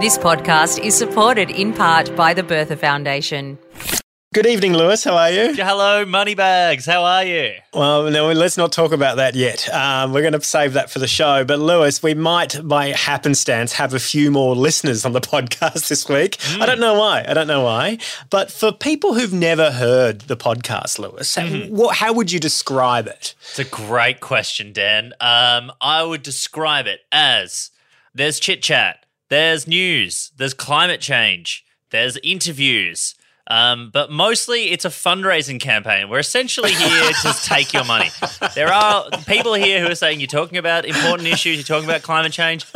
This podcast is supported in part by the Bertha Foundation. Good evening, Lewis. How are you? Hello, Moneybags. How are you? Well, no, let's not talk about that yet. Um, we're going to save that for the show. But, Lewis, we might, by happenstance, have a few more listeners on the podcast this week. Mm. I don't know why. I don't know why. But for people who've never heard the podcast, Lewis, mm. what, how would you describe it? It's a great question, Dan. Um, I would describe it as there's chit chat, there's news, there's climate change, there's interviews. Um, but mostly it's a fundraising campaign. We're essentially here to take your money. There are people here who are saying you're talking about important issues, you're talking about climate change.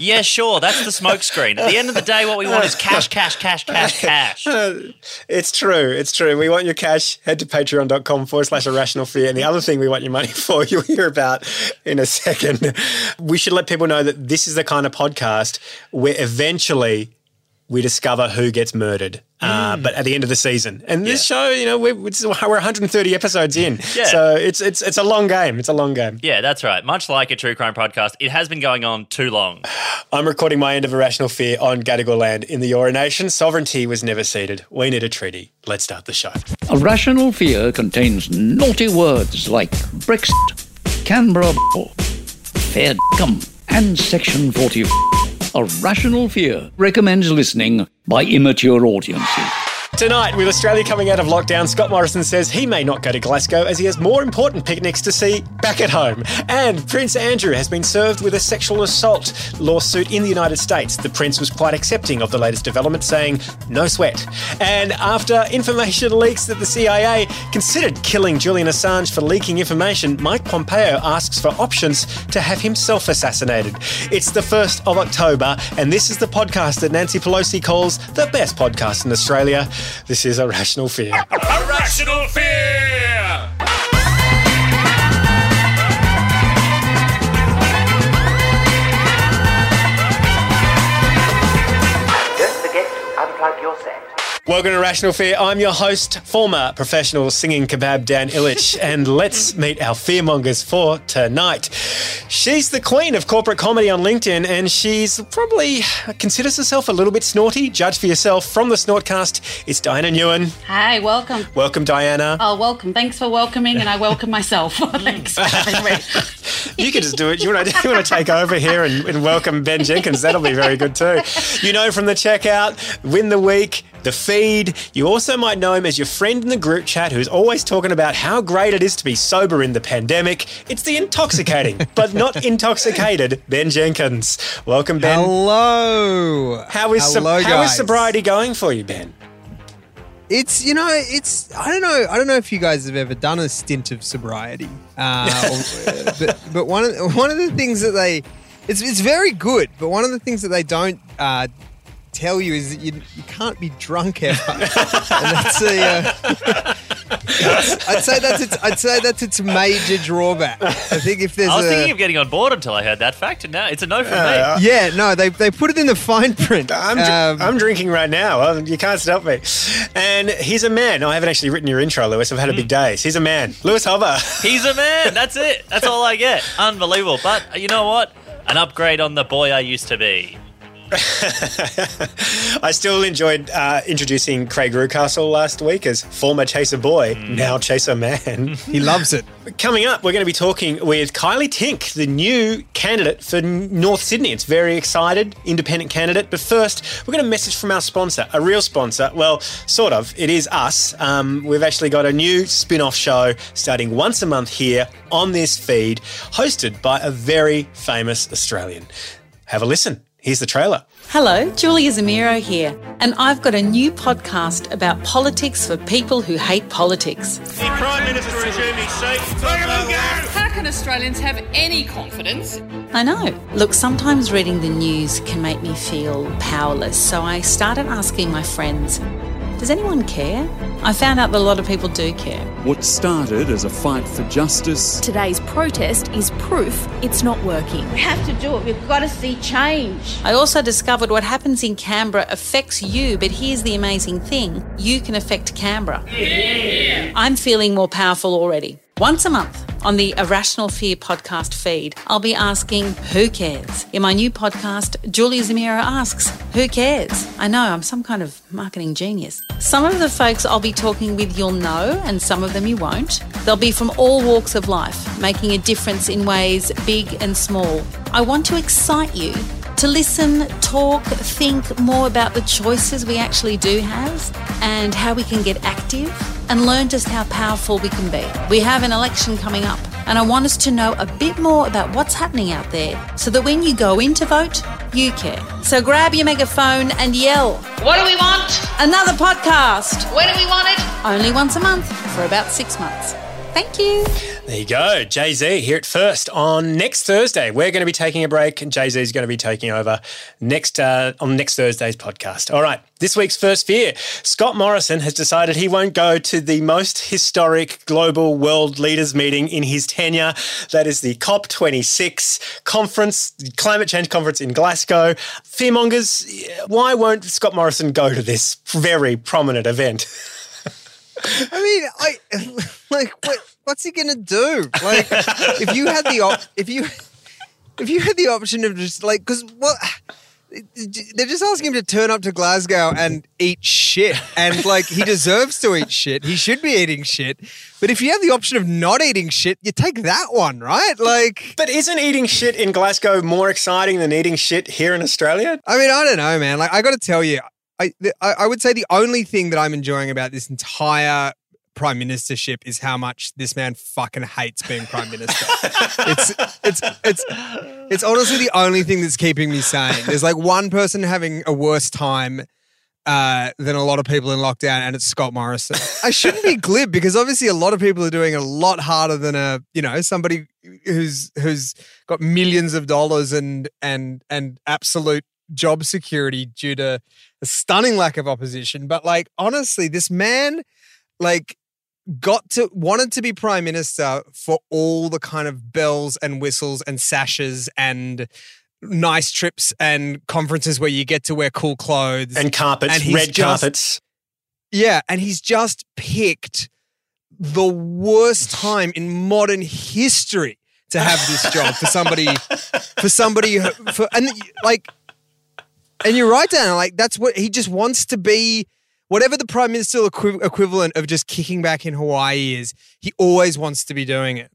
Yeah, sure, that's the smokescreen. At the end of the day, what we want is cash, cash, cash, cash, cash. It's true. It's true. We want your cash. Head to patreon.com forward slash irrational fear. And the other thing we want your money for, you'll hear about in a second. We should let people know that this is the kind of podcast where eventually we discover who gets murdered. Uh, mm. but at the end of the season, and this yeah. show, you know, we're, we're 130 episodes in, yeah. so it's it's it's a long game. It's a long game. Yeah, that's right. Much like a true crime podcast, it has been going on too long. I'm recording my end of irrational fear on Gadigal land in the Eora Nation. Sovereignty was never ceded. We need a treaty. Let's start the show. Irrational fear contains naughty words like Brexit, Canberra, fair and Section 40. A Rational Fear recommends listening by immature audiences. Tonight, with Australia coming out of lockdown, Scott Morrison says he may not go to Glasgow as he has more important picnics to see back at home. And Prince Andrew has been served with a sexual assault lawsuit in the United States. The Prince was quite accepting of the latest development, saying, no sweat. And after information leaks that the CIA considered killing Julian Assange for leaking information, Mike Pompeo asks for options to have himself assassinated. It's the 1st of October, and this is the podcast that Nancy Pelosi calls the best podcast in Australia. This is Irrational Fear. Irrational Fear! Don't forget to unplug your set. Welcome to Rational Fear. I'm your host, former professional singing kebab Dan Ilic, and let's meet our fearmongers for tonight. She's the queen of corporate comedy on LinkedIn, and she's probably considers herself a little bit snorty. Judge for yourself from the Snortcast. It's Diana Nguyen. Hi, welcome. Welcome, Diana. Oh, welcome. Thanks for welcoming, and I welcome myself. Thanks for having me. you can just do it. You want to, you want to take over here and, and welcome Ben Jenkins? That'll be very good too. You know from the checkout, win the week the feed. You also might know him as your friend in the group chat who's always talking about how great it is to be sober in the pandemic. It's the intoxicating, but not intoxicated, Ben Jenkins. Welcome, Ben. Hello. How is, Hello, how is sobriety going for you, Ben? It's you know it's I don't know I don't know if you guys have ever done a stint of sobriety, uh, but but one of one of the things that they it's it's very good, but one of the things that they don't uh, tell you is that you, you can't be drunk ever. and that's a, uh, I'd say that's its, I'd say that's its major drawback. I think if there's I was a, thinking of getting on board until I heard that fact, and now it's a no from uh, me. Yeah, no, they, they put it in the fine print. I'm, um, I'm drinking right now. You can't stop me. And he's a man. I haven't actually written your intro, Lewis. I've had a big day. He's a man. Lewis Hobba. He's a man. That's it. That's all I get. Unbelievable. But you know what? An upgrade on the boy I used to be. I still enjoyed uh, introducing Craig Reucassel last week as former Chaser Boy, now Chaser Man. He loves it. Coming up, we're going to be talking with Kylea Tink, the new candidate for North Sydney. It's very excited, independent candidate. But first, we're going to message from our sponsor, a real sponsor. Well, sort of. It is us. Um, we've actually got a new spin off show starting once a month here on this feed, hosted by a very famous Australian. Have a listen. Here's the trailer. Hello, Julia Zemiro here, and I've got a new podcast about politics for people who hate politics. The Prime Minister resume his seat. Look at him go! How can Australians have any confidence? I know. Look, sometimes reading the news can make me feel powerless, so I started asking my friends, does anyone care? I found out that a lot of people do care. What started as a fight for justice Today's protest is proof it's not working. We have to do it. We've got to see change. I also discovered what happens in Canberra affects you, but here's the amazing thing you can affect Canberra. Yeah. I'm feeling more powerful already. Once a month on the Irrational Fear podcast feed, I'll be asking, Who cares? In my new podcast, Julia Zemiro asks, Who cares? I know, I'm some kind of marketing genius. Some of the folks I'll be talking with you'll know, and some of them you won't. They'll be from all walks of life, making a difference in ways big and small. I want to excite you to listen, talk, think more about the choices we actually do have and how we can get active and learn just how powerful we can be. We have an election coming up, and I want us to know a bit more about what's happening out there so that when you go in to vote, you care. So grab your megaphone and yell, What do we want? Another podcast! When do we want it? Only once a month for about six months. Thank you. There you go. Jay Z here at first on next Thursday. We're going to be taking a break, and Jay Z is going to be taking over next uh, on next Thursday's podcast. All right. This week's first fear Scott Morrison has decided he won't go to the most historic global world leaders meeting in his tenure. That is the COP26 conference, climate change conference in Glasgow. Fearmongers, why won't Scott Morrison go to this very prominent event? I mean, I like what, what's he gonna do? Like, if you had the op- if you if you had the option of just like because what they're just asking him to turn up to Glasgow and eat shit, and like he deserves to eat shit. He should be eating shit. But if you have the option of not eating shit, you take that one, right? Like, but isn't eating shit in Glasgow more exciting than eating shit here in Australia? I mean, I don't know, man. Like, I got to tell you, I, I would say the only thing that I'm enjoying about this entire prime ministership is how much this man fucking hates being prime minister. it's it's it's it's honestly the only thing that's keeping me sane. There's like one person having a worse time uh, than a lot of people in lockdown, and it's Scott Morrison. I shouldn't be glib because obviously a lot of people are doing a lot harder than a you know somebody who's who's got millions of dollars and and and absolute job security due to a stunning lack of opposition. But like honestly, this man like got to wanted to be prime minister for all the kind of bells and whistles and sashes and nice trips and conferences where you get to wear cool clothes and carpets, and red just, carpets. Yeah, and he's just picked the worst time in modern history to have this job for somebody for somebody for and like and you're right Dan like that's what he just wants to be whatever the prime minister equi- equivalent of just kicking back in Hawaii is he always wants to be doing it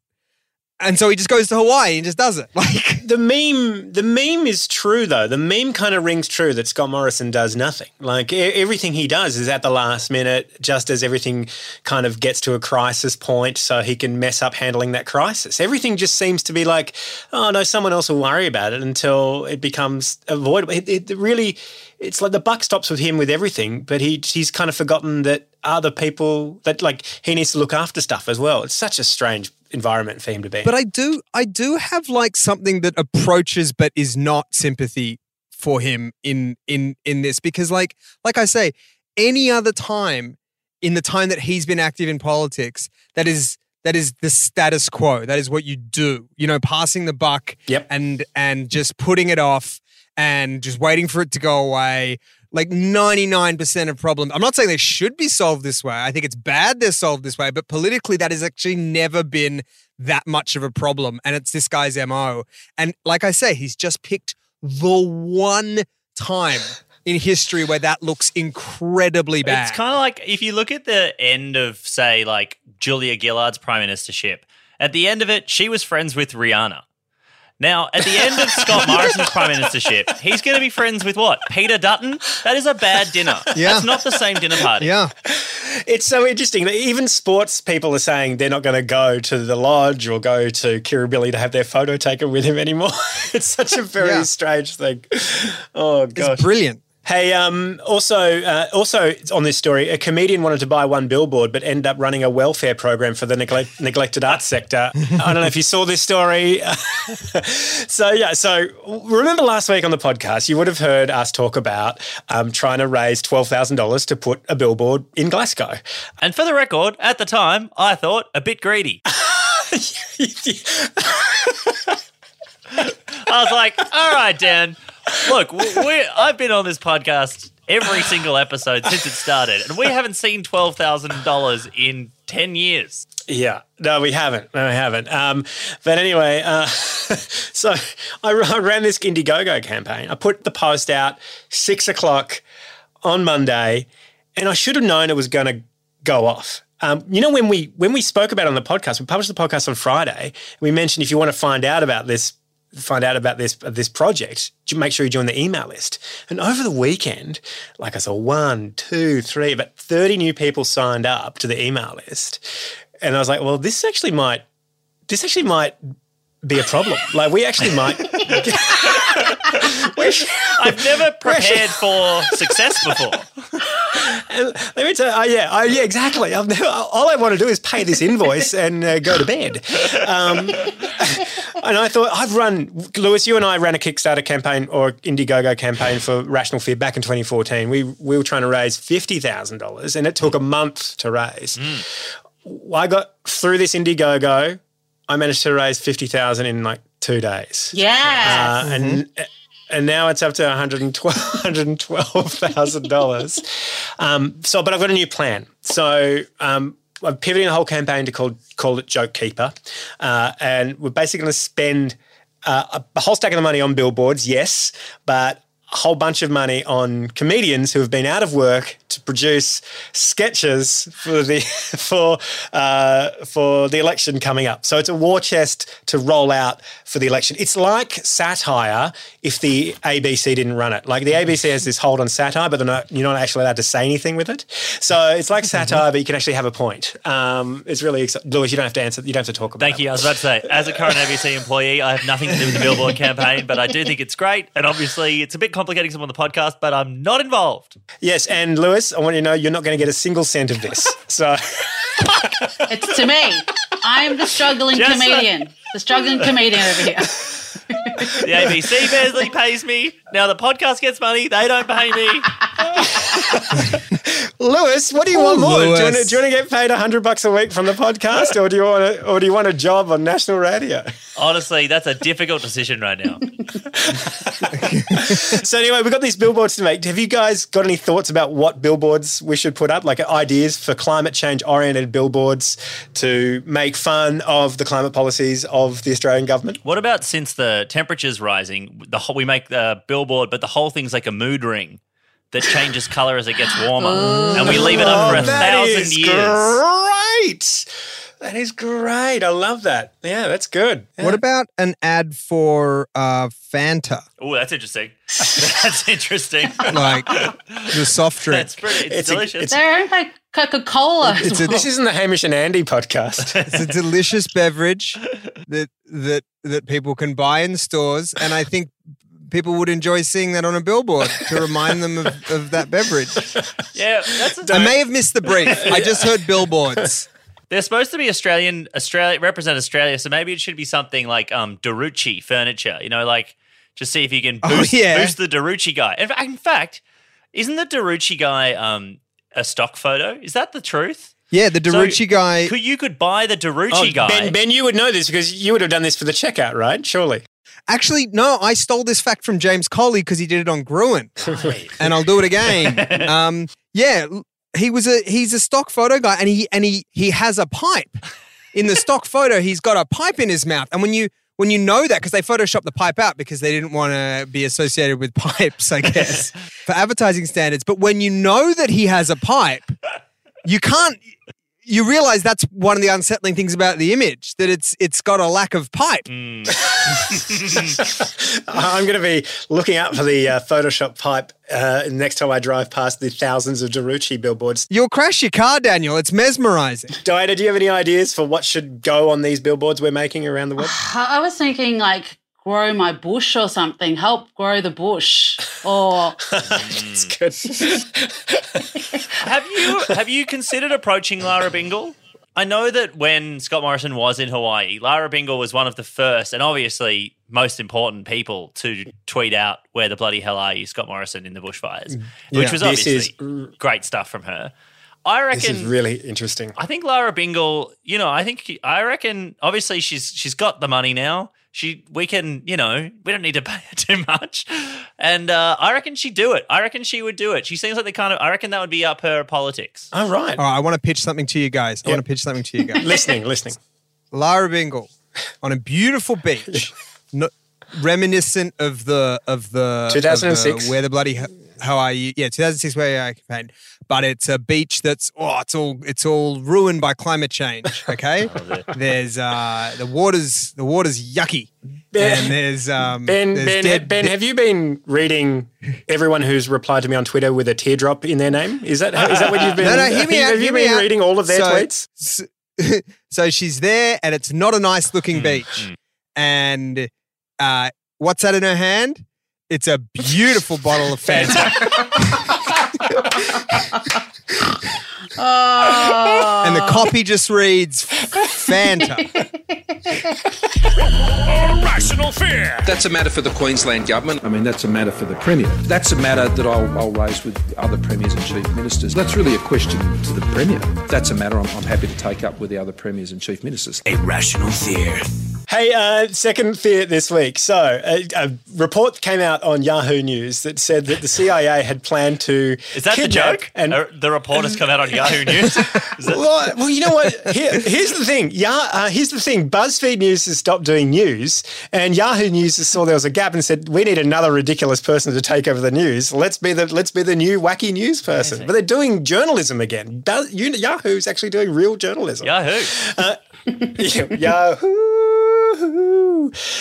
and so he just goes to Hawaii and just does it. Like the meme the meme is true though. The meme kind of rings true that scott morrison does nothing. Like e- everything he does is at the last minute just as everything kind of gets to a crisis point so he can mess up handling that crisis. Everything just seems to be like oh no someone else will worry about it until it becomes avoidable. It, it really it's like the buck stops with him with everything but he he's kind of forgotten that other people that like he needs to look after stuff as well. It's such a strange environment for him to be. But I do I do have like something that approaches but is not sympathy for him in in in this because like like I say any other time in the time that he's been active in politics that is that is the status quo that is what you do you know passing the buck yep. and and just putting it off and just waiting for it to go away Like 99% of problems. I'm not saying they should be solved this way. I think it's bad they're solved this way, but politically, that has actually never been that much of a problem. And it's this guy's MO. And like I say, he's just picked the one time in history where that looks incredibly bad. It's kind of like if you look at the end of, say, like Julia Gillard's prime ministership, at the end of it, she was friends with Rihanna. Now, at the end of Scott Morrison's prime ministership, he's going to be friends with what? Peter Dutton? That is a bad dinner. Yeah. That's not the same dinner party. Yeah. It's so interesting that even sports people are saying they're not going to go to the lodge or go to Kirribilli to have their photo taken with him anymore. it's such a very Yeah. strange thing. Oh, gosh. It's brilliant. Hey, um, also, uh, also on this story, a comedian wanted to buy one billboard, but ended up running a welfare program for the neglect- neglected arts sector. I don't know if you saw this story. so yeah, so remember last week on the podcast, you would have heard us talk about um, trying to raise twelve thousand dollars to put a billboard in Glasgow. And for the record, at the time, I thought a bit greedy. I was like, all right, Dan, look, I've been on this podcast every single episode since it started, and we haven't seen $12,000 in 10 years. Yeah, no, we haven't. No, we haven't. Um, but anyway, uh, so I, I ran this Indiegogo campaign. I put the post out six o'clock on Monday, and I should have known it was going to go off. Um, you know, when we when we spoke about it on the podcast, we published the podcast on Friday. We mentioned if you want to find out about this, find out about this this project, make sure you join the email list. And over the weekend, like I saw one, two, three, about thirty new people signed up to the email list, and I was like, well, this actually might, this actually might be a problem. like we actually might. I've never prepared for success before. And let me tell you, uh, yeah, uh, yeah, exactly. I've never, all I want to do is pay this invoice and uh, go to bed. Um, and I thought I've run, Lewis, you and I ran a Kickstarter campaign or Indiegogo campaign for Rational Fear back in 2014. We we were trying to raise fifty thousand dollars, and it took a month to raise. I got through this Indiegogo. I managed to raise fifty thousand in like two days. Yeah. Uh, and and now it's up to $112,000. um, so, but I've got a new plan. So um, I'm pivoting the whole campaign to call, call it Joke Keeper. Uh, and we're basically going to spend uh, a whole stack of the money on billboards, yes, but a whole bunch of money on comedians who have been out of work to produce sketches for the for uh, for the election coming up. So it's a war chest to roll out for the election. It's like satire if the ABC didn't run it. Like the ABC has this hold on satire, but they're not, you're not actually allowed to say anything with it. So it's like satire, but you can actually have a point. Um, it's really exciting. Lewis, you don't have to answer. You don't have to talk about. Thank you. I was about to say, as a current ABC employee, I have nothing to do with the Billboard campaign, but I do think it's great. And obviously, it's a bit complicating some on the podcast, but I'm not involved. Yes, and Lewis, I want you to know you're not going to get a single cent of this. So It's to me. I'm the struggling Just, uh, comedian. The struggling comedian over here. The ABC barely pays me. Now the podcast gets money. They don't pay me. Lewis, what do you Oh, want more? Do you want, to, do you want to get paid hundred bucks a week from the podcast, or do you want to, or do you want a job on national radio? Honestly, that's a difficult decision right now. so anyway, we've got these billboards to make. Have you guys got any thoughts about what billboards we should put up? Like ideas for climate change oriented billboards to make fun of the climate policies of the Australian government? What about since the temperature's rising, the whole, we make the billboard, but the whole thing's like a mood ring that changes color as it gets warmer, and we leave it up for a Oh, that thousand is years. Great. That is great. I love that. Yeah, that's good. What about an ad for uh, Fanta? Oh, that's interesting. that's interesting. Like the soft drink. That's pretty. It's, It's a- delicious. it's- They're owned by Coca Cola. It's This isn't the Hamish and Andy podcast. It's a delicious beverage that that that people can buy in stores, and I think people would enjoy seeing that on a billboard to remind them of, of that beverage. yeah, that's. A, I may have missed the brief. I just heard billboards. They're supposed to be Australian, Australia represent Australia, so maybe it should be something like um Darucci furniture. You know, like just see if you can Oh, boost, yeah. boost the Darucci guy. In, fa- in fact, isn't the Darucci guy um a stock photo? Is that the truth? Yeah, the So guy. Could you could buy the Darucci Oh, guy? Ben, ben, you would know this because you would have done this for the checkout, right? Surely. Actually, no, I stole this fact from James Colley because he did it on Gruen, and I'll do it again. um, yeah, he was a he's a stock photo guy, and he and he he has a pipe in the stock photo. He's got a pipe in his mouth, and when you when you know that because they photoshopped the pipe out because they didn't want to be associated with pipes, I guess, for advertising standards. But when you know that he has a pipe, you can't. You realize that's one of the unsettling things about the image that it's it's got a lack of pipe. I'm going to be looking out for the uh, Photoshop pipe uh, next time I drive past the thousands of Darucci billboards. You'll crash your car, Daniel. It's mesmerizing. Diana, do you have any ideas for what should go on these billboards we're making around the world? I I was thinking like grow my bush or something. Help grow the bush. Or That's mm. good. have you have you considered approaching Lara Bingle? I know that when Scott Morrison was in Hawaii, Lara Bingle was one of the first and obviously most important people to tweet out where the bloody hell are you, Scott Morrison, in the bushfires, mm. which was obviously is- great stuff from her. I reckon This is really interesting. I think Lara Bingle, you know, I think I reckon obviously she's she's got the money now. She we can, you know, we don't need to pay her too much. And uh, I reckon she'd do it. I reckon she would do it. She seems like the kind of I reckon that would be up her politics. All right. All right, I want to pitch something to you guys. I want to pitch something to you guys. listening, listening. Lara Bingle on a beautiful beach, no, reminiscent of the of the of the 2006. where the bloody H- how are you? Yeah, 2006 where are you campaign, but it's a beach that's oh, it's all it's all ruined by climate change. Okay, there's uh the water's the water's yucky, and there's um Ben, there's Ben, dead- Ben, have you been reading everyone who's replied to me on Twitter with a teardrop in their name? Is that is that what you've been? No, no, hear me out. Have you been out. reading all of their so, tweets? So, so she's there, and it's not a nice Hmm, looking beach. And uh, what's that in her hand? It's a beautiful bottle of Fanta. oh. and the oh. copy just reads Fanta. Rational fear. That's a matter for the Queensland government. I mean, that's a matter for the Premier. That's a matter that I'll, I'll raise with other Premiers and Chief Ministers. That's really a question to the Premier. That's a matter I'm, I'm happy to take up with the other Premiers and Chief Ministers. A rational fear. Hey, uh, second fear this week. So, a, a report came out on Yahoo News that said that the CIA had planned to. Is that the joke? And Uh, the report has come out on Yahoo News. well, well, you know what? Here, here's the thing. Yeah, uh, here's the thing. BuzzFeed News has stopped doing news, and Yahoo News saw there was a gap and said, "We need another ridiculous person to take over the news. Let's be the let's be the new wacky news person." But they're doing journalism again. You, Yahoo's actually doing real journalism. Yahoo. Uh, Yahoo.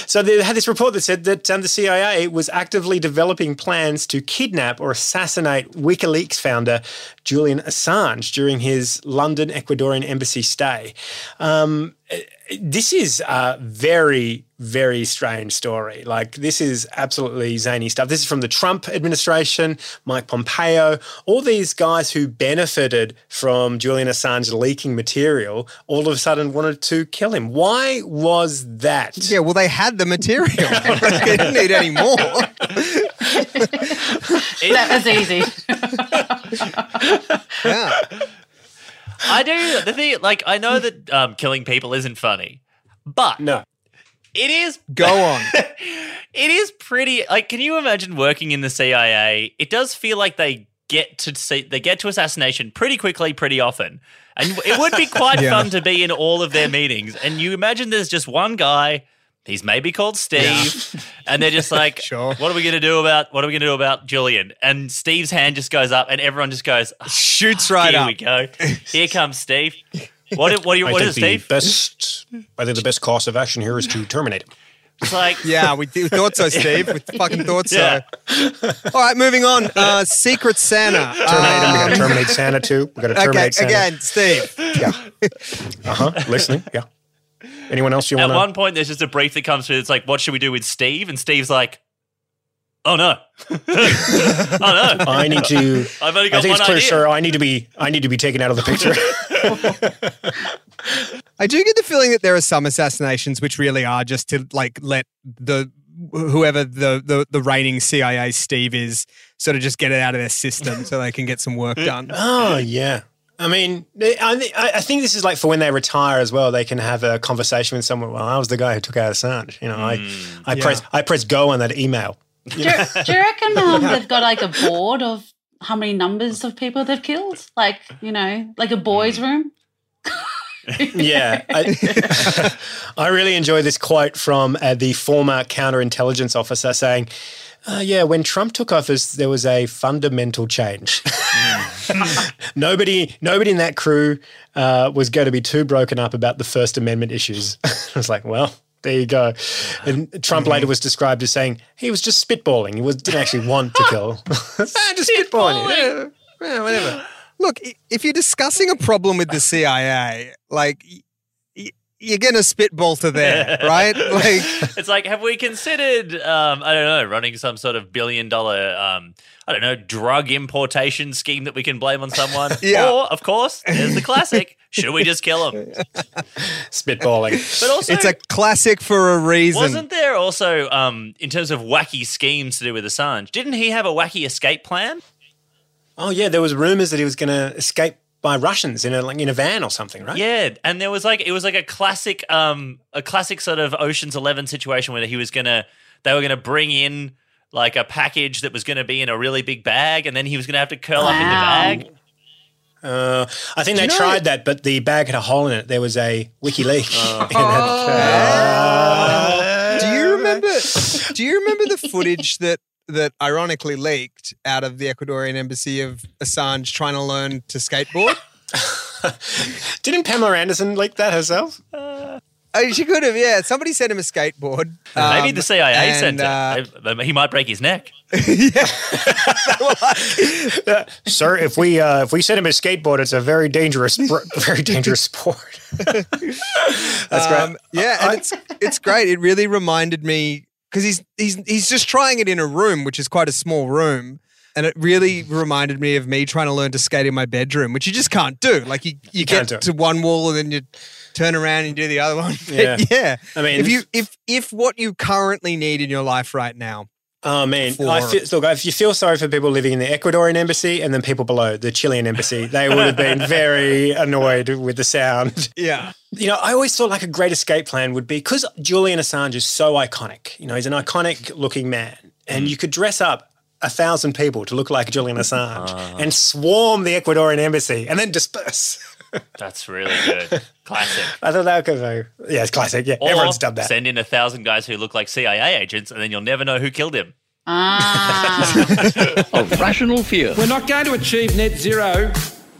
So they had this report that said that um, the CIA was actively developing plans to kidnap or assassinate WikiLeaks founder Julian Assange during his London Ecuadorian embassy stay. Um, this is a very, very strange story. Like, this is absolutely zany stuff. This is from the Trump administration, Mike Pompeo, all these guys who benefited from Julian Assange leaking material all of a sudden wanted to kill him. Why was that? Yeah, well, they had the material. they didn't need any more. that was easy. yeah. I do the thing. Like I know that um, killing people isn't funny, but no, it is. Go on. it is pretty. Like, can you imagine working in the CIA? It does feel like they get to see they get to assassination pretty quickly, pretty often, and it would be quite Yeah. fun to be in all of their meetings. And you imagine there's just one guy. He's maybe called Steve, and they're just like, Sure. "What are we going to do about what are we going to do about Julian?" And Steve's hand just goes up, and everyone just goes, "Ah, Shoots right Here up. Here we go. Here comes Steve. What? What? do you- I What think the Steve? best. I think the best course of action here is to terminate him. It's like, Yeah, we, we thought so, Steve. We fucking thought so. Yeah. All right, moving on. Uh, Secret Santa. Terminate him. We got to Um, terminate Santa too. We got to okay, terminate Santa. again, Steve. Yeah. Uh huh. Listening. Yeah. Anyone else you At want to? one point, there's just a brief that comes through. It's like, what should we do with Steve? And Steve's like, oh no, oh no, I need to. I've only I got think one it's clear, idea. sir. I need to be. I need to be taken out of the picture. I do get the feeling that there are some assassinations which really are just to like let the whoever the the, the reigning CIA Steve is sort of just get it out of their system so they can get some work done. oh yeah. I mean, I, thi- I I think this is like for when they retire as well. They can have a conversation with someone. Well, I was the guy who took out Assange. You know, I, I Yeah. press I press go on that email. Do you, do you reckon um, they've got like a board of how many numbers of people they've killed? Like, you know, like a boys' room? yeah, I, I really enjoy this quote from uh, the former counterintelligence officer saying, uh, "Yeah, when Trump took office, there was a fundamental change. nobody, nobody in that crew uh, was going to be too broken up about the First Amendment issues." I was like, "Well." There you go. And Trump later was described as saying he was just spitballing. He was, didn't actually want to kill. Ah, just spitballing. Yeah, yeah, whatever. Look, if you're discussing a problem with the CIA, like y- y- you're gonna spitball to there, right? Like, it's like, have we considered, um, I don't know, running some sort of billion dollar, um, I don't know, drug importation scheme that we can blame on someone? Yeah. Or, of course, there's the classic. Should we just kill him? Spitballing. But also, it's a classic for a reason. wasn't there also, um, in terms of wacky schemes to do with Assange, didn't he have a wacky escape plan? Oh yeah, there was rumors that he was going to escape by Russians in a like, in a van or something, right? Yeah, and there was like it was like a classic, um, a classic sort of Ocean's Eleven situation where he was gonna, they were gonna bring in like a package that was gonna be in a really big bag, and then he was gonna have to curl up in the bag. Uh, I think Do they you know- tried that, but the bag had a hole in it. There was a wiki leak. Oh. in it. do you remember? Do you remember the footage that that ironically leaked out of the Ecuadorian embassy of Assange trying to learn to skateboard? Didn't Pamela Anderson leak that herself? Oh, she could have. Yeah, somebody sent him a skateboard. Maybe Um, the CIA and, sent uh, it. He might break his neck. Uh, sir, if we uh, if we send him a skateboard, it's a very dangerous, very dangerous sport. That's great. Um, yeah, and it's it's great. It really reminded me because he's he's he's just trying it in a room, which is quite a small room. And it really reminded me of me trying to learn to skate in my bedroom, which you just can't do. Like you, you, can't get to one wall and then you turn around and do the other one. But Yeah. yeah. I mean, if you if if what you currently need in your life right now, Oh man, For- I feel, look. If you feel sorry for people living in the Ecuadorian embassy and then people below the Chilean embassy, they would have been very annoyed with the sound. yeah, You know, I always thought like a great escape plan would be because Julian Assange is so iconic. You know, he's an iconic looking man, and mm. you could dress up a thousand people to look like Julian Assange ah. and swarm the Ecuadorian embassy and then disperse. That's really good. Classic. I thought that could be, yeah, it's classic. Yeah, Or everyone's done that. Send in a thousand guys who look like CIA agents, and then you'll never know who killed him. Ah. A rational fear. We're not going to achieve net zero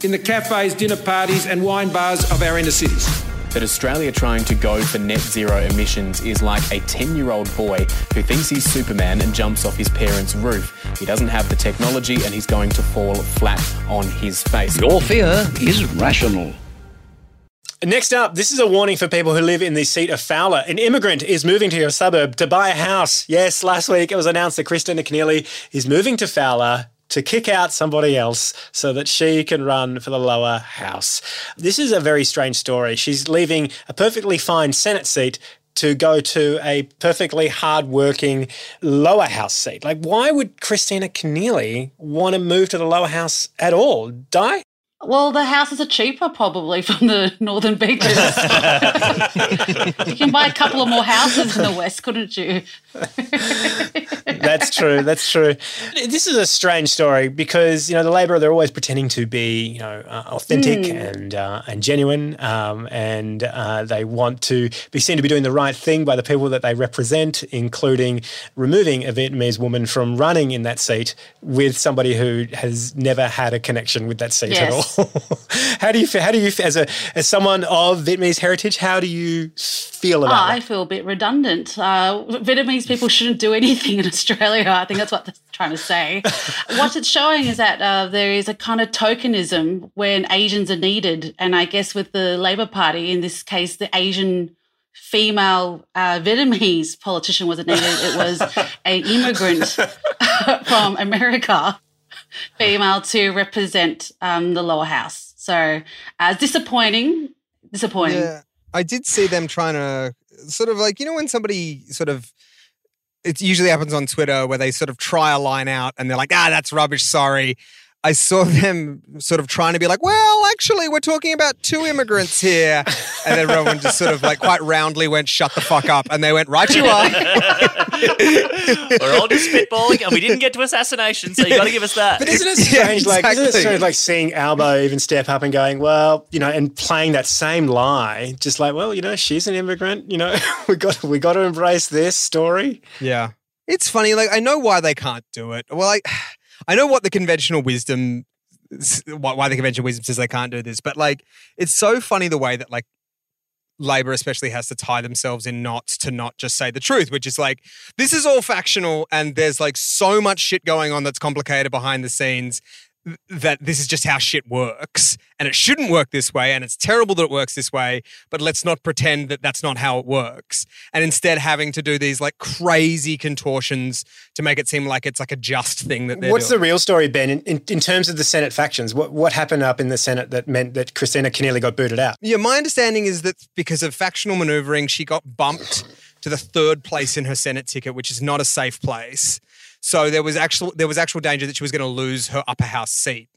in the cafes, dinner parties, and wine bars of our inner cities. That Australia trying to go for net zero emissions is like a 10 year old boy who thinks he's Superman and jumps off his parents' roof. He doesn't have the technology and he's going to fall flat on his face. Your fear is rational. Next up, this is a warning for people who live in the seat of Fowler. An immigrant is moving to your suburb to buy a house. Yes, last week it was announced that Kristina Keneally is moving to Fowler to kick out somebody else so that she can run for the lower house. This is a very strange story. She's leaving a perfectly fine Senate seat to go to a perfectly hard-working lower house seat. Like, why would Kristina Keneally want to move to the lower house at all? Die? Well, the houses are cheaper probably from the northern beaches. you can buy a couple of more houses in the west, couldn't you? That's true. That's true. This is a strange story because you know the Labor they're always pretending to be you know uh, authentic Mm. and uh, and genuine, um, and uh, they want to be seen to be doing the right thing by the people that they represent, including removing a Vietnamese woman from running in that seat with somebody who has never had a connection with that seat Yes. at all. how do you fe- how do you as a as someone of Vietnamese heritage how do you feel Oh, about I feel a bit redundant. Uh, Vietnamese people shouldn't do anything in Australia. I think that's what they're trying to say. what it's showing is that uh, there is a kind of tokenism when Asians are needed. And I guess with the Labor Party, in this case, the Asian female uh, Vietnamese politician wasn't needed. It was an immigrant from America, female, to represent um, the lower house. So uh, disappointing. Disappointing. Yeah, I did see them trying to sort of like you know when somebody sort of it usually happens on Twitter where they sort of try a line out and they're like, ah, that's rubbish, sorry. I saw them sort of trying to be like, well, actually, we're talking about two immigrants here. And then everyone just sort of like quite roundly went, shut the fuck up. And they went, right you are. We're all just spitballing, and we didn't get to assassination, so you got to give us that. But isn't it Yeah, strange? Like, isn't it strange? Like seeing Albo even step up and going, well, you know, and playing that same lie, just like, well, you know, she's an immigrant. You know, we got we got to embrace this story. Yeah. It's funny. Like, I know why they can't do it. Well, I, I know what the conventional wisdom, why the conventional wisdom says they can't do this, but like, it's so funny the way that like Labor especially has to tie themselves in knots to not just say the truth, which is like, this is all factional and there's like so much shit going on that's complicated behind the scenes that this is just how shit works and it shouldn't work this way and it's terrible that it works this way, but let's not pretend that that's not how it works. And instead having to do these like crazy contortions to make it seem like it's like a just thing that they're What's doing. the real story, Ben, in, in, in terms of the Senate factions? What what happened up in the Senate that meant that Kristina Keneally got booted out? Yeah, my understanding is that because of factional maneuvering, she got bumped to the third place in her Senate ticket, which is not a safe place. So there was actual there was actual danger that she was going to lose her upper house seat.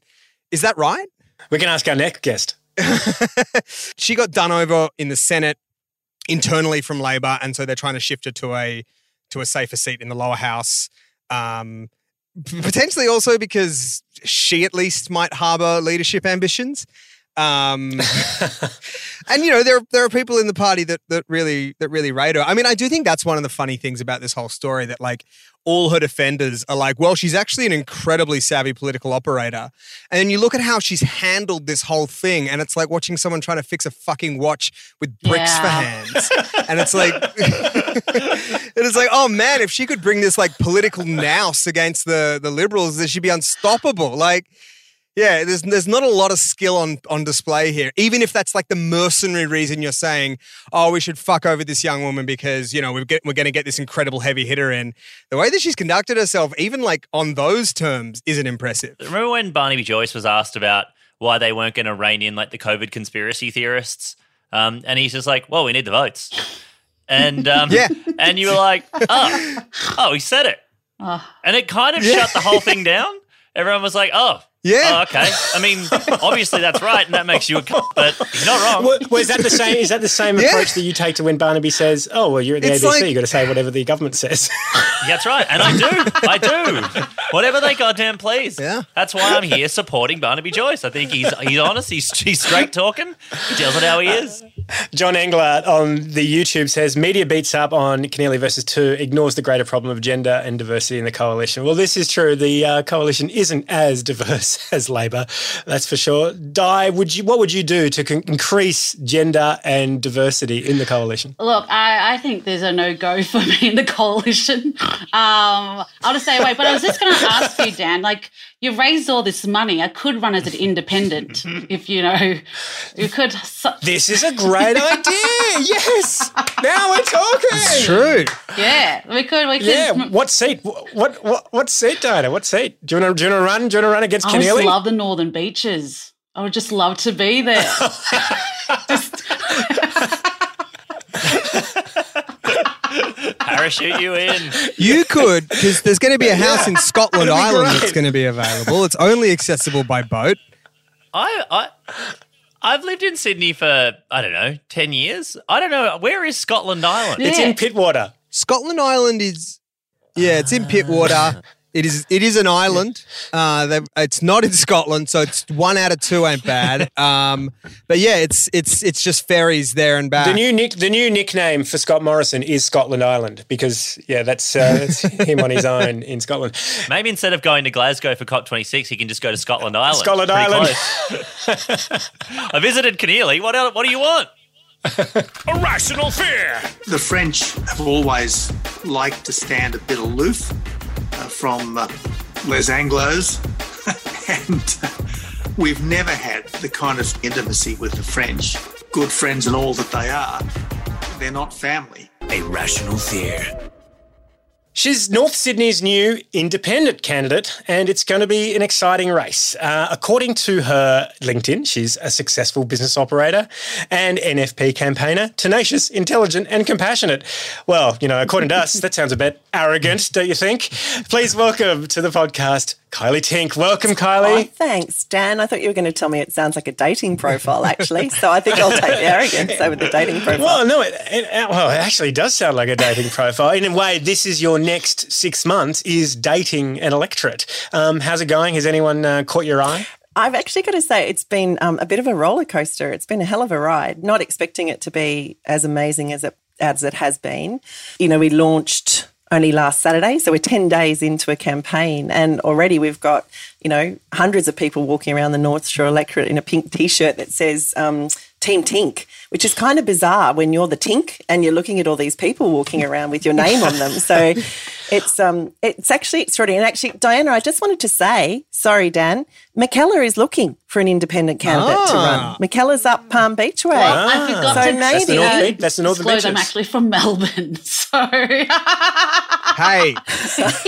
Is that right? We can ask our next guest. she got done over in the Senate internally from Labor, and so they're trying to shift her to a to a safer seat in the lower house. Um, potentially also because she at least might harbor leadership ambitions. Um, and you know there there are people in the party that that really that really rate her. I mean, I do think that's one of the funny things about this whole story that like all her defenders are like, well, she's actually an incredibly savvy political operator. And then you look at how she's handled this whole thing, and it's like watching someone trying to fix a fucking watch with bricks for hands. and it's like, and it's like, oh man, if she could bring this like political nous against the the liberals, then she'd be unstoppable. Like. Yeah, there's there's not a lot of skill on on display here. Even if that's like the mercenary reason you're saying, oh, we should fuck over this young woman because you know we're get, we're going to get this incredible heavy hitter in. The way that she's conducted herself, even like on those terms, isn't impressive. Remember when Barnaby Joyce was asked about why they weren't going to rein in like the COVID conspiracy theorists? Um, and he's just like, well, we need the votes. And um, Yeah. and you were like, oh, oh, he said it. Oh. And it kind of Yeah. shut the whole thing down. Everyone was like, oh, Yeah. oh, okay. I mean, obviously that's right, and that makes you a cunt, but he's not wrong. Well, well, is that the same? Is that the same Yeah. approach that you take to when Barnaby says, "Oh, well, you're at the It's ABC. like- you got to say whatever the government says." That's right, and I do, I do. Whatever they goddamn please. Yeah. That's why I'm here supporting Barnaby Joyce. I think he's he's honest. He's he's straight talking. He tells it how he is. John Engler on the YouTube says media beats up on Keneally versus Two, ignores the greater problem of gender and diversity in the coalition. Well, this is true. The uh, coalition isn't as diverse as Labor, that's for sure. Di, would you? What would you do to con- increase gender and diversity in the coalition? Look, I, I think there's a no go for me in the coalition. Um, I'll just stay away. But I was just going to ask you, Dan, like, you raised all this money. I could run as an independent if, you know, you could. su- This is a great idea. Yes, now we're talking. It's true. Yeah, we could. We could. Yeah, what seat? What what what seat, Diana? What seat? Do you want to do you want to run? Do you want to run against I just love the Northern Beaches. I would just love to be there. Parachute you in. You could because there's going to be a house in Scotland Island great. that's going to be available. It's only accessible by boat. I I I've lived in Sydney for I don't know ten years. I don't know where is Scotland Island. It's in Pittwater. Scotland Island is yeah, it's in Pittwater. Ah. It is it is an island. Uh, they've- it's not in Scotland, so it's one out of two ain't bad. Um, but yeah, it's it's it's just ferries there and back. The new nick, the new nickname for Scott Morrison is Scotland Island because yeah, that's uh, that's him on his own in Scotland. Maybe instead of going to Glasgow for COP26, he can just go to Scotland Island. Scotland Island. I visited Keneally. What else, What do you want? Irrational fear. The French have always liked to stand a bit aloof from uh, Les Anglos, and uh, we've never had the kind of intimacy with the French. Good friends and all that they are, they're not family. A rational fear. She's North Sydney's new independent candidate, and it's going to be an exciting race. Uh, according to her LinkedIn, she's a successful business operator and NFP campaigner, tenacious, intelligent, and compassionate. Well, you know, according to us, that sounds a bit arrogant, don't you think? Please welcome to the podcast, Kylea Tink. Welcome, Kylea. Oh, thanks, Dan. I thought you were going to tell me it sounds like a dating profile, actually. so I think I'll take the arrogance over the dating profile. Well, no, it, it, well, it actually does sound like a dating profile. In a way, this is your next six months is dating an electorate. Um, how's it going? Has anyone uh, caught your eye? I've actually got to say it's been um, a bit of a roller coaster. It's been a hell of a ride. Not expecting it to be as amazing as it as it has been. You know, we launched only last Saturday. So we're 10 days into a campaign and already we've got, you know, hundreds of people walking around the North Shore electorate in a pink t-shirt that says um, Team Tink, which is kind of bizarre when you're the Tink and you're looking at all these people walking around with your name on them. So it's um it's actually extraordinary. And actually, Diana, I just wanted to say, sorry, Dan, Mackellar is looking for an independent candidate to Ah. run. Mackellar's up Palm Beach way. Well, I forgot so to maybe uh, That's the Northern disclose I'm actually from Melbourne, so Hey,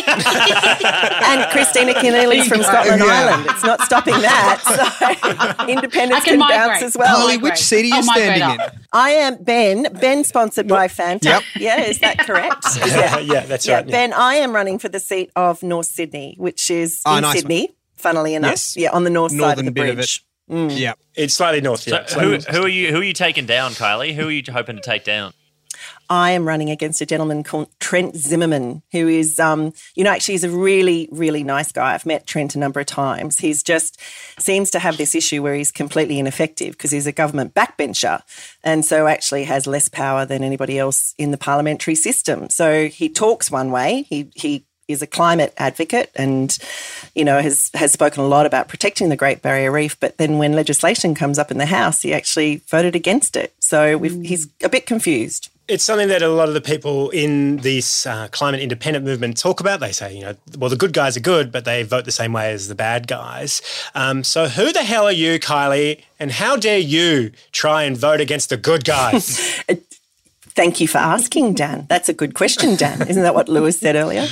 and Kristina Keneally's from Scotland Yeah. Island. It's not stopping that. So independence I can can, bounce as well. Holly, which seat are you I'll standing in? Up. I am Ben. Ben sponsored by Fanta. Yep. Yeah, is that correct? Yeah, yeah, that's yeah, right. yeah. Ben, I am running for the seat of North Sydney, which is Oh, in nice one. Sydney, funnily enough. Yes. Yeah, on the north side of the bit of bridge. Mm. Yeah. It's slightly north, So yeah. slightly who, north. who are you? Who are you taking down, Kylea? Who are you hoping to take down? I am running against a gentleman called Trent Zimmerman, who is, um, you know, actually he's a really, really nice guy. I've met Trent a number of times. He's just seems to have this issue where he's completely ineffective because he's a government backbencher and so actually has less power than anybody else in the parliamentary system. So he talks one way. He he is a climate advocate and you know has has spoken a lot about protecting the Great Barrier Reef but then when legislation comes up in the house he actually voted against it so we've, he's a bit confused It's something that a lot of the people in this uh, climate independent movement talk about. They say, you know, well, the good guys are good, but they vote the same way as the bad guys. Um, so, who the hell are you, Kylea? And how dare you try and vote against the good guys? Thank you for asking, Dan. That's a good question, Dan. Isn't that what Lewis said earlier?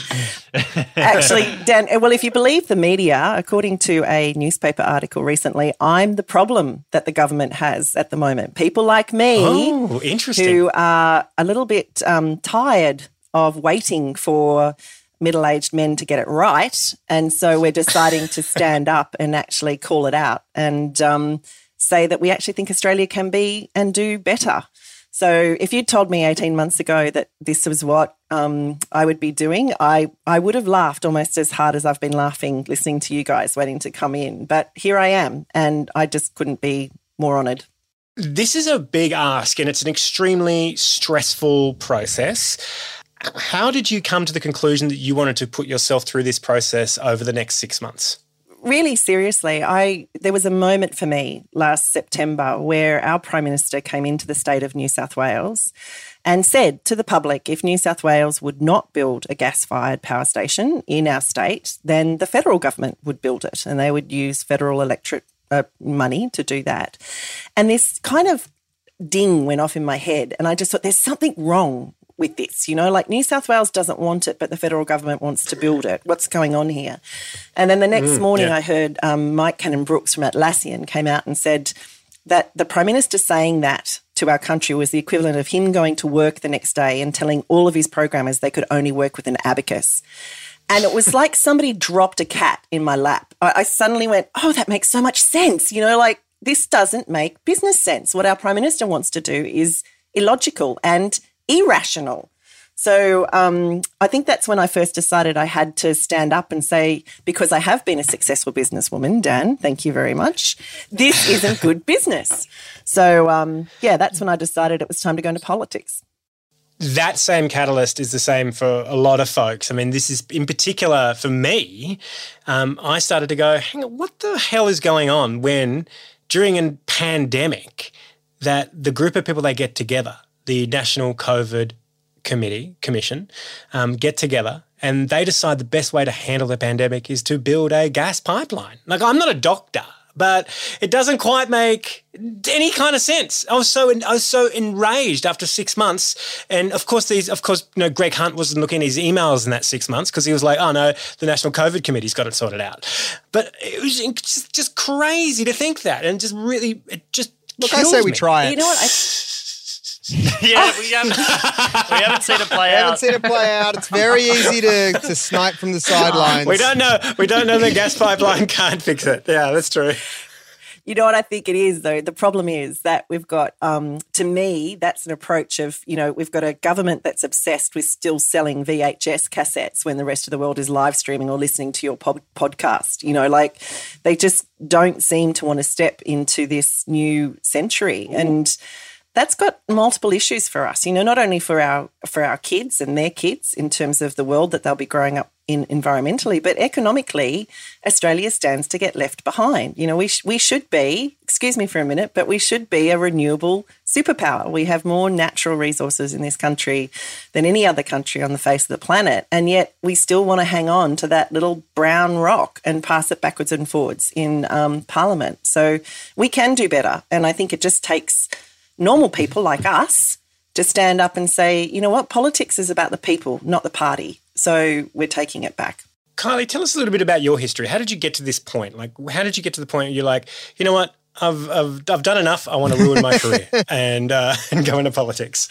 Actually, Dan, well, if you believe the media, according to a newspaper article recently, I'm the problem that the government has at the moment. People like me oh, interesting. who are a little bit um, tired of waiting for middle aged men to get it right. And so we're deciding to stand up and actually call it out and um, say that we actually think Australia can be and do better. So if you'd told me 18 months ago that this was what um, I would be doing, I, I would have laughed almost as hard as I've been laughing listening to you guys waiting to come in. But here I am, and I just couldn't be more honoured. This is a big ask and it's an extremely stressful process. How did you come to the conclusion that you wanted to put yourself through this process over the next six months? Really seriously, I there was a moment for me last September where our Prime Minister came into the state of New South Wales and said to the public if New South Wales would not build a gas fired power station in our state, then the federal government would build it and they would use federal electric uh, money to do that. And this kind of ding went off in my head and I just thought there's something wrong with this. You know, like New South Wales doesn't want it, but the federal government wants to build it. What's going on here? And then the next Mm, morning, yeah. I heard um, Mike Cannon Brooks from Atlassian came out and said that the Prime Minister saying that to our country was the equivalent of him going to work the next day and telling all of his programmers they could only work with an abacus. And it was like somebody dropped a cat in my lap. I, I suddenly went, oh, that makes so much sense. You know, like this doesn't make business sense. What our Prime Minister wants to do is illogical and irrational. So um, I think that's when I first decided I had to stand up and say, because I have been a successful businesswoman, Dan, thank you very much, this isn't good business. So um, yeah, that's when I decided it was time to go into politics. that same catalyst is the same for a lot of folks. I mean, this is in particular for me. Um, I started to go, hang on, what the hell is going on when during a pandemic that the group of people they get together, the National COVID Committee Commission, um, get together and they decide the best way to handle the pandemic is to build a gas pipeline. Like, I'm not a doctor. but it doesn't quite make any kind of sense. I was so I was so enraged after six months, and of course these of course you know Greg Hunt wasn't looking at his emails in that six months because he was like, oh no, the National COVID Committee's got it sorted out. But it was just, just crazy to think that, and just really it just Look, I say we me. try it. You know what? I, yeah, we haven't, we haven't seen it play I out. haven't seen it play out. It's very easy to, to snipe from the sidelines. We don't know. We don't know the gas pipeline can't fix it. Yeah, that's true. You know what I think it is, though? The problem is that we've got, um, to me, that's an approach of, you know, we've got a government that's obsessed with still selling VHS cassettes when the rest of the world is live streaming or listening to your pod- podcast. You know, like they just don't seem to want to step into this new century. And that's got multiple issues for us. You know not only for our for our kids and their kids in terms of the world that they'll be growing up in environmentally but economically australia stands to get left behind. You know we sh- we should be excuse me for a minute but we should be a renewable superpower. We have more natural resources in this country than any other country on the face of the planet and yet we still want to hang on to that little brown rock and pass it backwards and forwards in um, parliament. So we can do better and i think it just takes normal people like us to stand up and say, you know what, politics is about the people, not the party. So we're taking it back. Kylea, tell us a little bit about your history. How did you get to this point? Like, how did you get to the point where you're like, you know what, I've I've, I've done enough. I want to ruin my career and uh, and go into politics.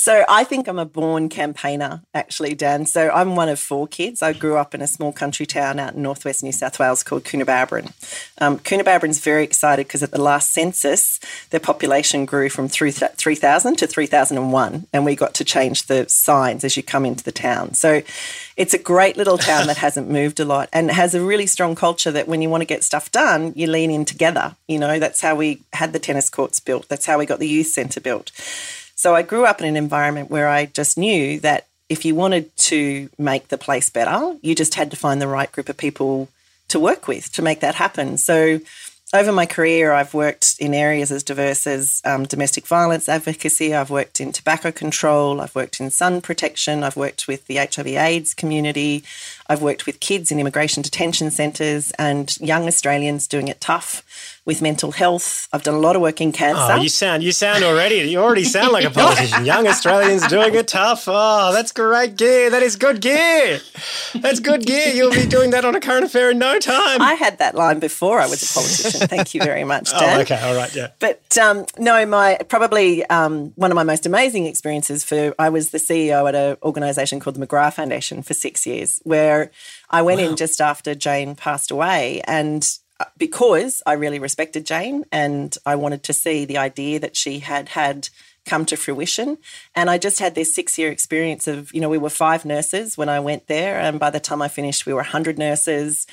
So I think I'm a born campaigner, actually, Dan. So I'm one of four kids. I grew up in a small country town out in northwest New South Wales called Coonabarabran. Um, Coonabarabran's very excited because at the last census, their population grew from 3,000 to 3,001, and we got to change the signs as you come into the town. So it's a great little town that hasn't moved a lot and has a really strong culture that when you want to get stuff done, you lean in together. You know, that's how we had the tennis courts built. That's how we got the youth centre built. So I grew up in an environment where I just knew that if you wanted to make the place better, you just had to find the right group of people to work with to make that happen. So over my career, I've worked in areas as diverse as um, domestic violence advocacy. I've worked in tobacco control. I've worked in sun protection. I've worked with the HIV/AIDS community. I've worked with kids in immigration detention centres and young Australians doing it tough with mental health. I've done a lot of work in cancer. Oh, you sound you sound already. You already sound like a politician. Young Australians doing it tough. Oh, that's great gear. That is good gear. That's good gear. You'll be doing that on a current affair in no time. I had that line before I was a politician. Thank you very much, Dan. Oh, okay. All right. Yeah. But um, no, my probably um, one of my most amazing experiences for I was the CEO at an organisation called the McGrath Foundation for six years, where I went in just after Jane passed away, and uh, because I really respected Jane and I wanted to see the idea that she had had come to fruition. And I just had this six year experience of, you know, we were five nurses when I went there. And by the time I finished, we were 100 nurses.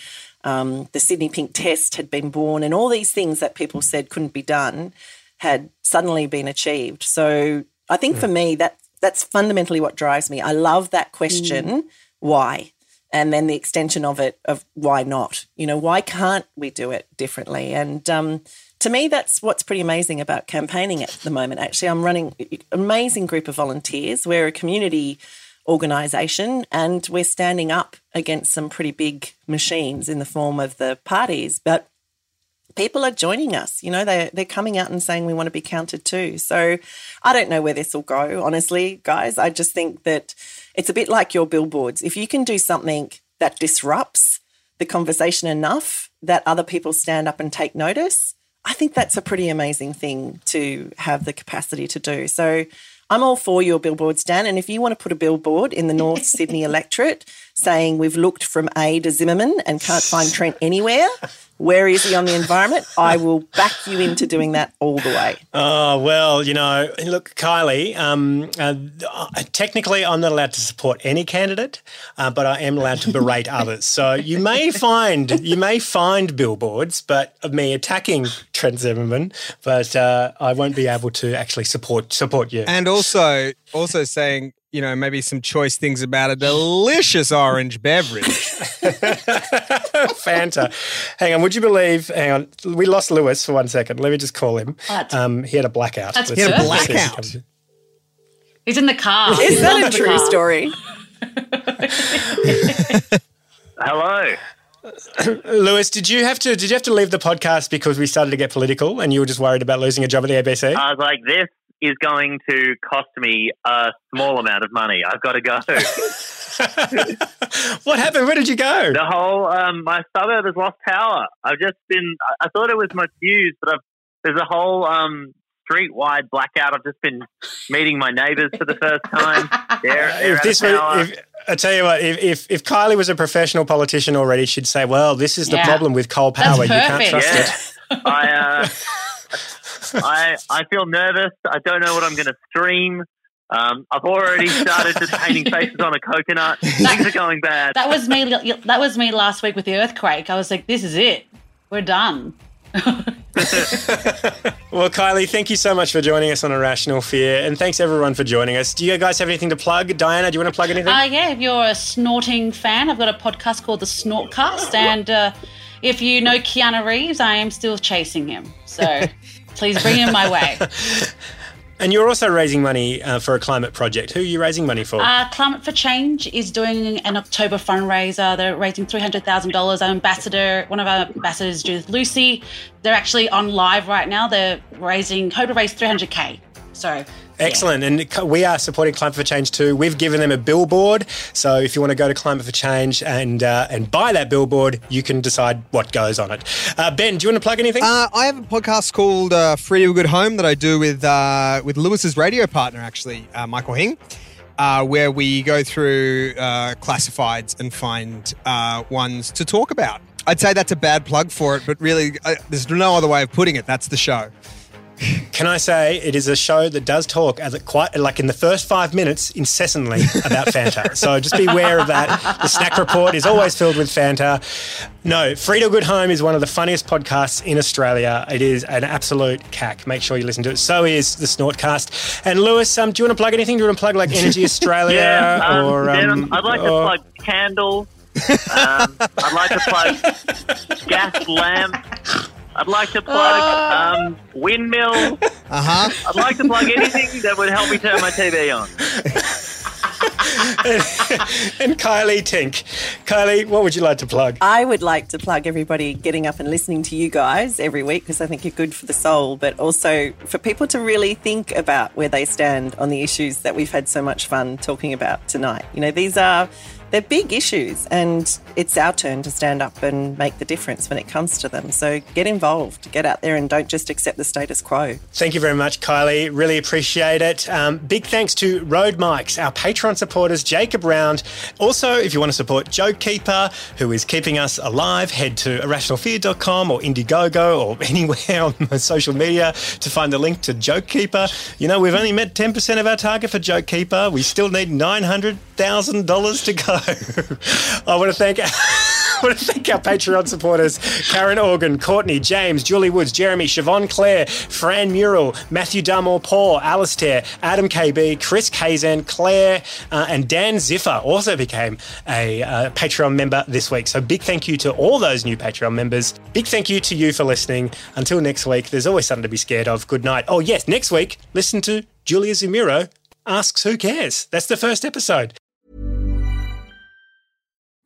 Um, the Sydney Pink Test had been born, and all these things that people said couldn't be done had suddenly been achieved. So I think for me, that that's fundamentally what drives me. I love that question, why? And then the extension of it of why not? You know, why can't we do it differently? And um, to me, that's what's pretty amazing about campaigning at the moment. Actually, I'm running an amazing group of volunteers. We're a community organisation and we're standing up against some pretty big machines in the form of the parties. But people are joining us. You know, they they're coming out and saying we want to be counted too. So I don't know where this will go, honestly, guys. I just think that it's a bit like your billboards. If you can do something that disrupts the conversation enough that other people stand up and take notice, I think that's a pretty amazing thing to have the capacity to do. So I'm all for your billboards, Dan. And if you want to put a billboard in the North Sydney electorate saying we've looked from A to Zimmerman and can't find Trent anywhere, where is he on the environment? I will back you into doing that all the way. Oh, well, you know, look, Kylea, um, uh, technically I'm not allowed to support any candidate, uh, but I am allowed to berate others. So you may find you may find billboards, but of me attacking Trent Zimmerman, but uh, I won't be able to actually support support you. And also, also saying, you know, maybe some choice things about a delicious orange beverage. Fanta. Hang on, would you believe? Hang on, we lost Lewis for one second. Let me just call him. What? Um, he had a blackout. That's Let's He had a see- let's see if he blackout? He's in the car. Is He's that a true car. story? Hello. Lewis, did you have to did you have to leave the podcast because we started to get political and you were just worried about losing a job at the ABC? I was like, this is going to cost me a small amount of money. I've got to go. what happened? Where did you go? The whole um, my suburb has lost power. I've just been. I- I thought it was much news, but I've, there's a whole um, street-wide blackout. I've just been meeting my neighbours for the first time. They're, they're if this were, if, I tell you what, if, if if Kylea was a professional politician already, she'd say, "Well, this is the Yeah. problem with coal power. You can't trust Yeah. it." I, uh, I I feel nervous. I don't know what I'm going to stream. Um, I've already started just painting faces on a coconut. Things are going bad. That was me. That was me last week with the earthquake. I was like, "This is it. We're done." Well, Kylea, thank you so much for joining us on A Rational Fear, and thanks everyone for joining us. Do you guys have anything to plug? Diana, do you want to plug anything? Uh, yeah, if you're a snorting fan, I've got a podcast called The Snortcast, and uh, if you know Keanu Reeves, I am still chasing him. So please bring him my way. and you're also raising money uh, for a climate project. Who are you raising money for? Uh, Climate for Change is doing an October fundraiser. They're raising three hundred thousand dollars. Our ambassador, one of our ambassadors, Judith Lucy, they're actually on live right now. They're raising, hope to raise three hundred k. So Excellent. And we are supporting Climate for Change too. We've given them a billboard. So if you want to go to Climate for Change and uh, and buy that billboard, you can decide what goes on it. Uh, ben, do you want to plug anything? Uh, I have a podcast called uh, Free to a Good Home that I do with uh, with Lewis's radio partner, actually, uh, Michael Hing, uh, where we go through uh, classifieds and find uh, ones to talk about. I'd say that's a bad plug for it, but really, uh, there's no other way of putting it. That's the show. Can I say it is a show that does talk at the, quite like in the first five minutes incessantly about Fanta. so just be aware of that. The snack report is always filled with Fanta. No, Free to Good Home is one of the funniest podcasts in Australia. It is an absolute cack. Make sure you listen to it. So is the Snortcast. And Lewis, um, do you want to plug anything? Do you want to plug like Energy Australia yeah, um, or um, I'd like to plug Candle. Um, I'd like to plug gas lamp. I'd like to plug um, windmill. Uh huh. I'd like to plug anything that would help me turn my TV on. and Kylea Tink. Kylea, what would you like to plug? I would like to plug everybody getting up and listening to you guys every week because I think you're good for the soul, but also for people to really think about where they stand on the issues that we've had so much fun talking about tonight. You know, these are they're big issues and it's our turn to stand up and make the difference when it comes to them. So get involved, get out there and don't just accept the status quo. Thank you very much, Kylea. Really appreciate it. Um, big thanks to Rode Mics, our Patreon supporters, Jacob Round. Also, if you want to support Joke Keeper, who is keeping us alive, head to arationalfear.com or Indiegogo or anywhere on social media to find the link to Joke Keeper. You know, we've only met 10% of our target for Joke Keeper. We still need $900,000 to go. I want to thank. I want to thank our Patreon supporters Karen Organ, Courtney, James, Julie Woods, Jeremy, Siobhan Clare, Fran Mural, Matthew Dumore, Paul, Alistair, Adam KB, Chris Kazan, Claire, uh, and Dan Ziffer also became a uh, Patreon member this week. So big thank you to all those new Patreon members. Big thank you to you for listening. Until next week, there's always something to be scared of. Good night. Oh, yes, next week, listen to Julia Zemiro asks who cares. That's the first episode.